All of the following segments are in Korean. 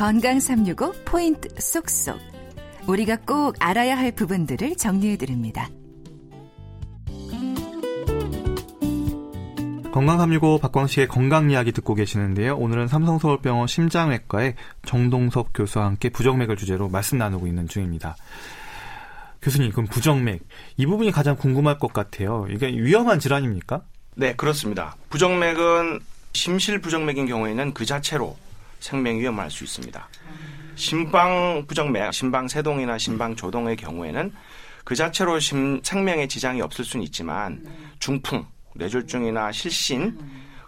건강 365 포인트 쏙쏙. 우리가 꼭 알아야 할 부분들을 정리해 드립니다. 건강 365 박광식의 건강 이야기 듣고 계시는데요. 오늘은 삼성서울병원 심장외과의 정동석 교수와 함께 부정맥을 주제로 말씀 나누고 있는 중입니다. 교수님, 그럼 부정맥 이 부분이 가장 궁금할 것 같아요. 이게 위험한 질환입니까? 네, 그렇습니다. 부정맥은 심실 부정맥인 경우에는 그 자체로 생명 위험할 수 있습니다. 심방 부정맥, 심방 세동이나 심방 조동의 경우에는 그 자체로 심, 생명에 지장이 없을 수는 있지만 중풍, 뇌졸중이나 실신,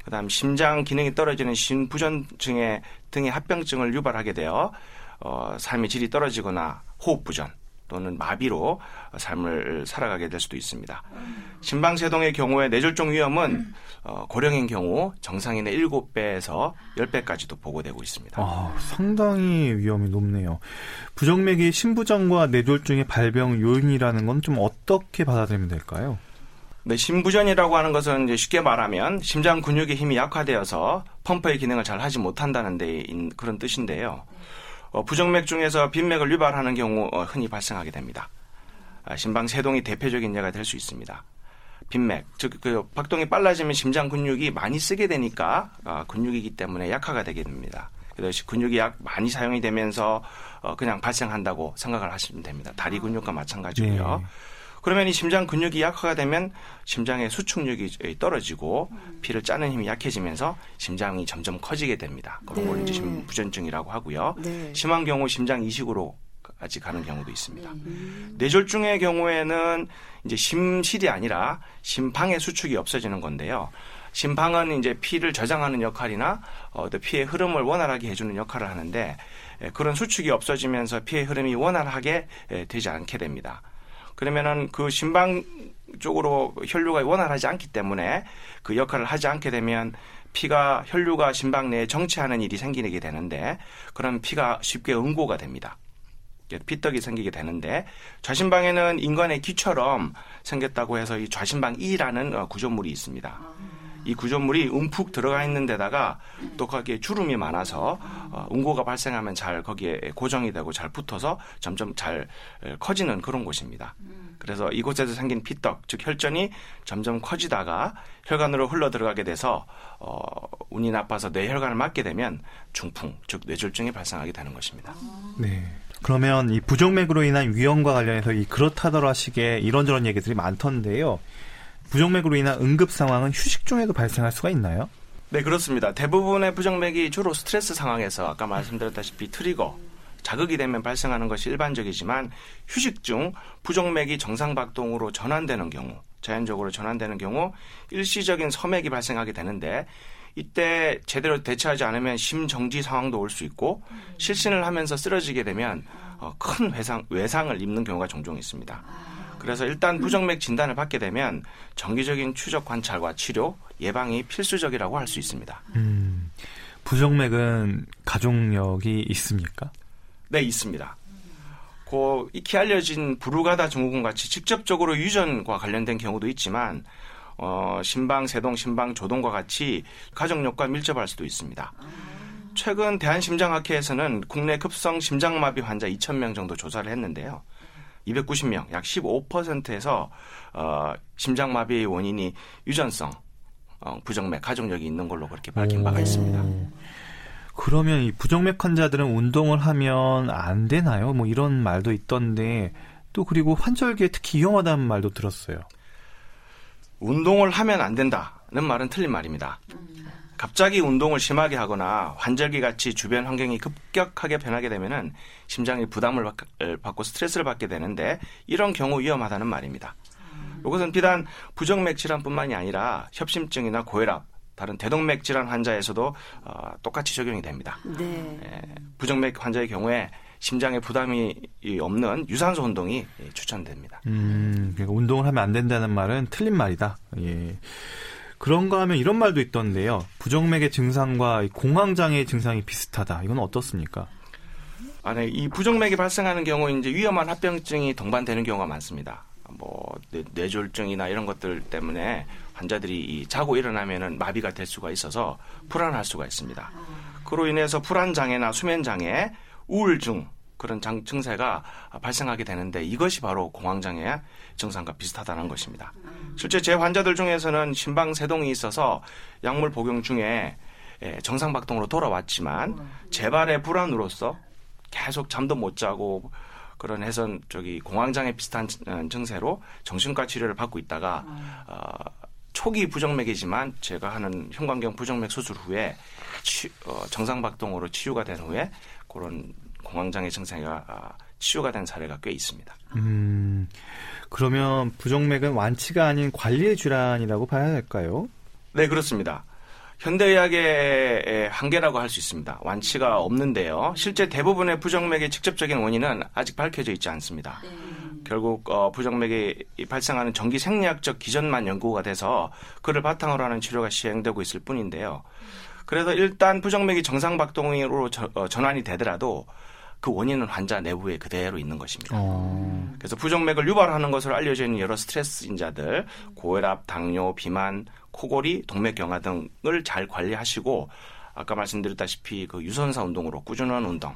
그다음 심장 기능이 떨어지는 심부전증의 등의 합병증을 유발하게 되어 어, 삶의 질이 떨어지거나 호흡 부전 또는 마비로 삶을 살아가게 될 수도 있습니다. 심방세동의 경우에 뇌졸중 위험은 어, 고령인 경우 정상인의 7배에서 10배까지도 보고되고 있습니다. 아, 상당히 위험이 높네요. 부정맥이 심부전과 뇌졸중의 발병 요인이라는 건 좀 어떻게 받아들이면 될까요? 네, 심부전이라고 하는 것은 이제 쉽게 말하면 심장 근육의 힘이 약화되어서 펌프의 기능을 잘 하지 못한다는 데 그런 뜻인데요. 어, 부정맥 중에서 빈맥을 유발하는 경우 어, 흔히 발생하게 됩니다. 아, 심방 세동이 대표적인 예가 될 수 있습니다. 빈맥, 즉, 그 박동이 빨라지면 심장 근육이 많이 쓰게 되니까 어, 근육이기 때문에 약화가 되게 됩니다. 그래서 근육이 약 많이 사용이 되면서 어, 그냥 발생한다고 생각을 하시면 됩니다. 다리 근육과 마찬가지고요. 네. 그러면 이 심장 근육이 약화가 되면 심장의 수축력이 떨어지고 피를 짜는 힘이 약해지면서 심장이 점점 커지게 됩니다. 그런 걸 네. 이제 심부전증이라고 하고요. 네. 심한 경우 심장 이식으로 까지 가는 경우도 있습니다. 음. 뇌졸중의 경우에는 이제 심실이 아니라 심방의 수축이 없어지는 건데요. 심방은 이제 피를 저장하는 역할이나 어, 피의 흐름을 원활하게 해주는 역할을 하는데 에, 그런 수축이 없어지면서 피의 흐름이 원활하게 에, 되지 않게 됩니다. 그러면은 그 심방 쪽으로 혈류가 원활하지 않기 때문에 그 역할을 하지 않게 되면 피가 혈류가 심방 내에 정체하는 일이 생기게 되는데 그럼 피가 쉽게 응고가 됩니다. 피떡이 생기게 되는데 좌심방에는 인간의 귀처럼 생겼다고 해서 이 좌심방 E라는 어, 구조물이 있습니다. 이 구조물이 움푹 들어가 있는 데다가 또 거기에 주름이 많아서 어, 응고가 발생하면 잘 거기에 고정이 되고 잘 붙어서 점점 잘 커지는 그런 곳입니다. 그래서 이곳에서 생긴 피떡, 즉 혈전이 점점 커지다가 혈관으로 흘러 들어가게 돼서 어, 운이 나빠서 뇌혈관을 맞게 되면 중풍, 즉 뇌졸중이 발생하게 되는 것입니다. 네. 그러면 이 부정맥으로 인한 위험과 관련해서 이 그렇다더라 식의 이런저런 얘기들이 많던데요. 부정맥으로 인한 응급 상황은 휴식 중에도 발생할 수가 있나요? 네, 그렇습니다. 대부분의 부정맥이 주로 스트레스 상황에서 아까 말씀드렸다시피 트리거, 자극이 되면 발생하는 것이 일반적이지만 휴식 중 부정맥이 정상박동으로 전환되는 경우, 자연적으로 전환되는 경우 일시적인 서맥이 발생하게 되는데 이때 제대로 대처하지 않으면 심정지 상황도 올 수 있고 실신을 하면서 쓰러지게 되면 어, 큰 외상, 외상을 입는 경우가 종종 있습니다. 그래서 일단 부정맥 진단을 받게 되면 정기적인 추적 관찰과 치료, 예방이 필수적이라고 할 수 있습니다. 음, 부정맥은 가족력이 있습니까? 네, 있습니다. 고 익히 알려진 부르가다 증후군 같이 직접적으로 유전과 관련된 경우도 있지만 어, 심방 세동, 심방 조동과 같이 가족력과 밀접할 수도 있습니다. 최근 대한심장학회에서는 국내 급성 심장마비 환자 2,000명 정도 조사를 했는데요. 290명, 약 15%에서 어, 심장마비의 원인이 유전성 어, 부정맥 가족력이 있는 걸로 그렇게 밝힌 바가 있습니다. 그러면 이 부정맥 환자들은 운동을 하면 안 되나요? 뭐 이런 말도 있던데 또 그리고 환절기에 특히 위험하다는 말도 들었어요. 운동을 하면 안 된다는 말은 틀린 말입니다. 갑자기 운동을 심하게 하거나 환절기 같이 주변 환경이 급격하게 변하게 되면은 심장이 부담을 받고 스트레스를 받게 되는데 이런 경우 위험하다는 말입니다. 이것은 비단 부정맥 질환뿐만이 아니라 협심증이나 고혈압, 다른 대동맥 질환 환자에서도 어, 똑같이 적용이 됩니다. 네. 예, 부정맥 환자의 경우에 심장에 부담이 없는 유산소 운동이 추천됩니다. 음, 그러니까 운동을 하면 안 된다는 말은 틀린 말이다. 예. 그런가 하면 이런 말도 있던데요. 부정맥의 증상과 공황장애 증상이 비슷하다. 이건 어떻습니까? 아, 네. 이 부정맥이 발생하는 경우 이제 위험한 합병증이 동반되는 경우가 많습니다. 뭐 뇌, 졸중이나 이런 것들 때문에 환자들이 이 자고 일어나면은 마비가 될 수가 있어서 불안할 수가 있습니다. 그로 인해서 불안 장애나 수면 장애, 우울증 그런 장, 증세가 발생하게 되는데 이것이 바로 공황 장애 증상과 비슷하다는 것입니다. 실제 제 환자들 중에서는 심방세동이 있어서 약물 복용 중에 예, 정상박동으로 돌아왔지만 재발의 불안으로서 계속 잠도 못 자고 그런 해서 저기 공황장애 비슷한 어, 증세로 정신과 치료를 받고 있다가 어, 초기 부정맥이지만 제가 하는 흉곽경 부정맥 수술 후에 치, 어, 정상박동으로 치유가 된 후에 그런 공황장애 증세가 아, 치유가 된 사례가 꽤 있습니다. 음, 그러면 부정맥은 완치가 아닌 관리의 질환이라고 봐야 할까요? 네, 그렇습니다. 현대의학의 한계라고 할 수 있습니다. 완치가 없는데요. 실제 대부분의 부정맥의 직접적인 원인은 아직 밝혀져 있지 않습니다. 결국 어, 부정맥이 발생하는 전기 생리학적 기전만 연구가 돼서 그를 바탕으로 하는 치료가 시행되고 있을 뿐인데요. 그래서 일단 부정맥이 정상 박동으로 어, 전환이 되더라도 그 원인은 환자 내부에 그대로 있는 것입니다. 어. 그래서 부정맥을 유발하는 것으로 알려져 있는 여러 스트레스 인자들, 고혈압, 당뇨, 비만, 코골이, 동맥경화 등을 잘 관리하시고 아까 말씀드렸다시피 그 유선사 운동으로 꾸준한 운동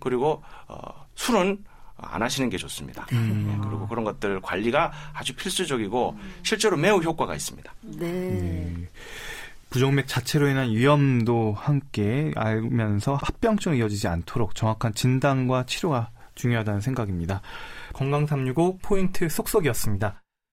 그리고 어, 술은 안 하시는 게 좋습니다. 음. 예, 그리고 그런 것들 관리가 아주 필수적이고 실제로 매우 효과가 있습니다. 네. 네. 부정맥 자체로 인한 위험도 함께 알면서 합병증이 이어지지 않도록 정확한 진단과 치료가 중요하다는 생각입니다. 건강365 포인트 쏙쏙이었습니다.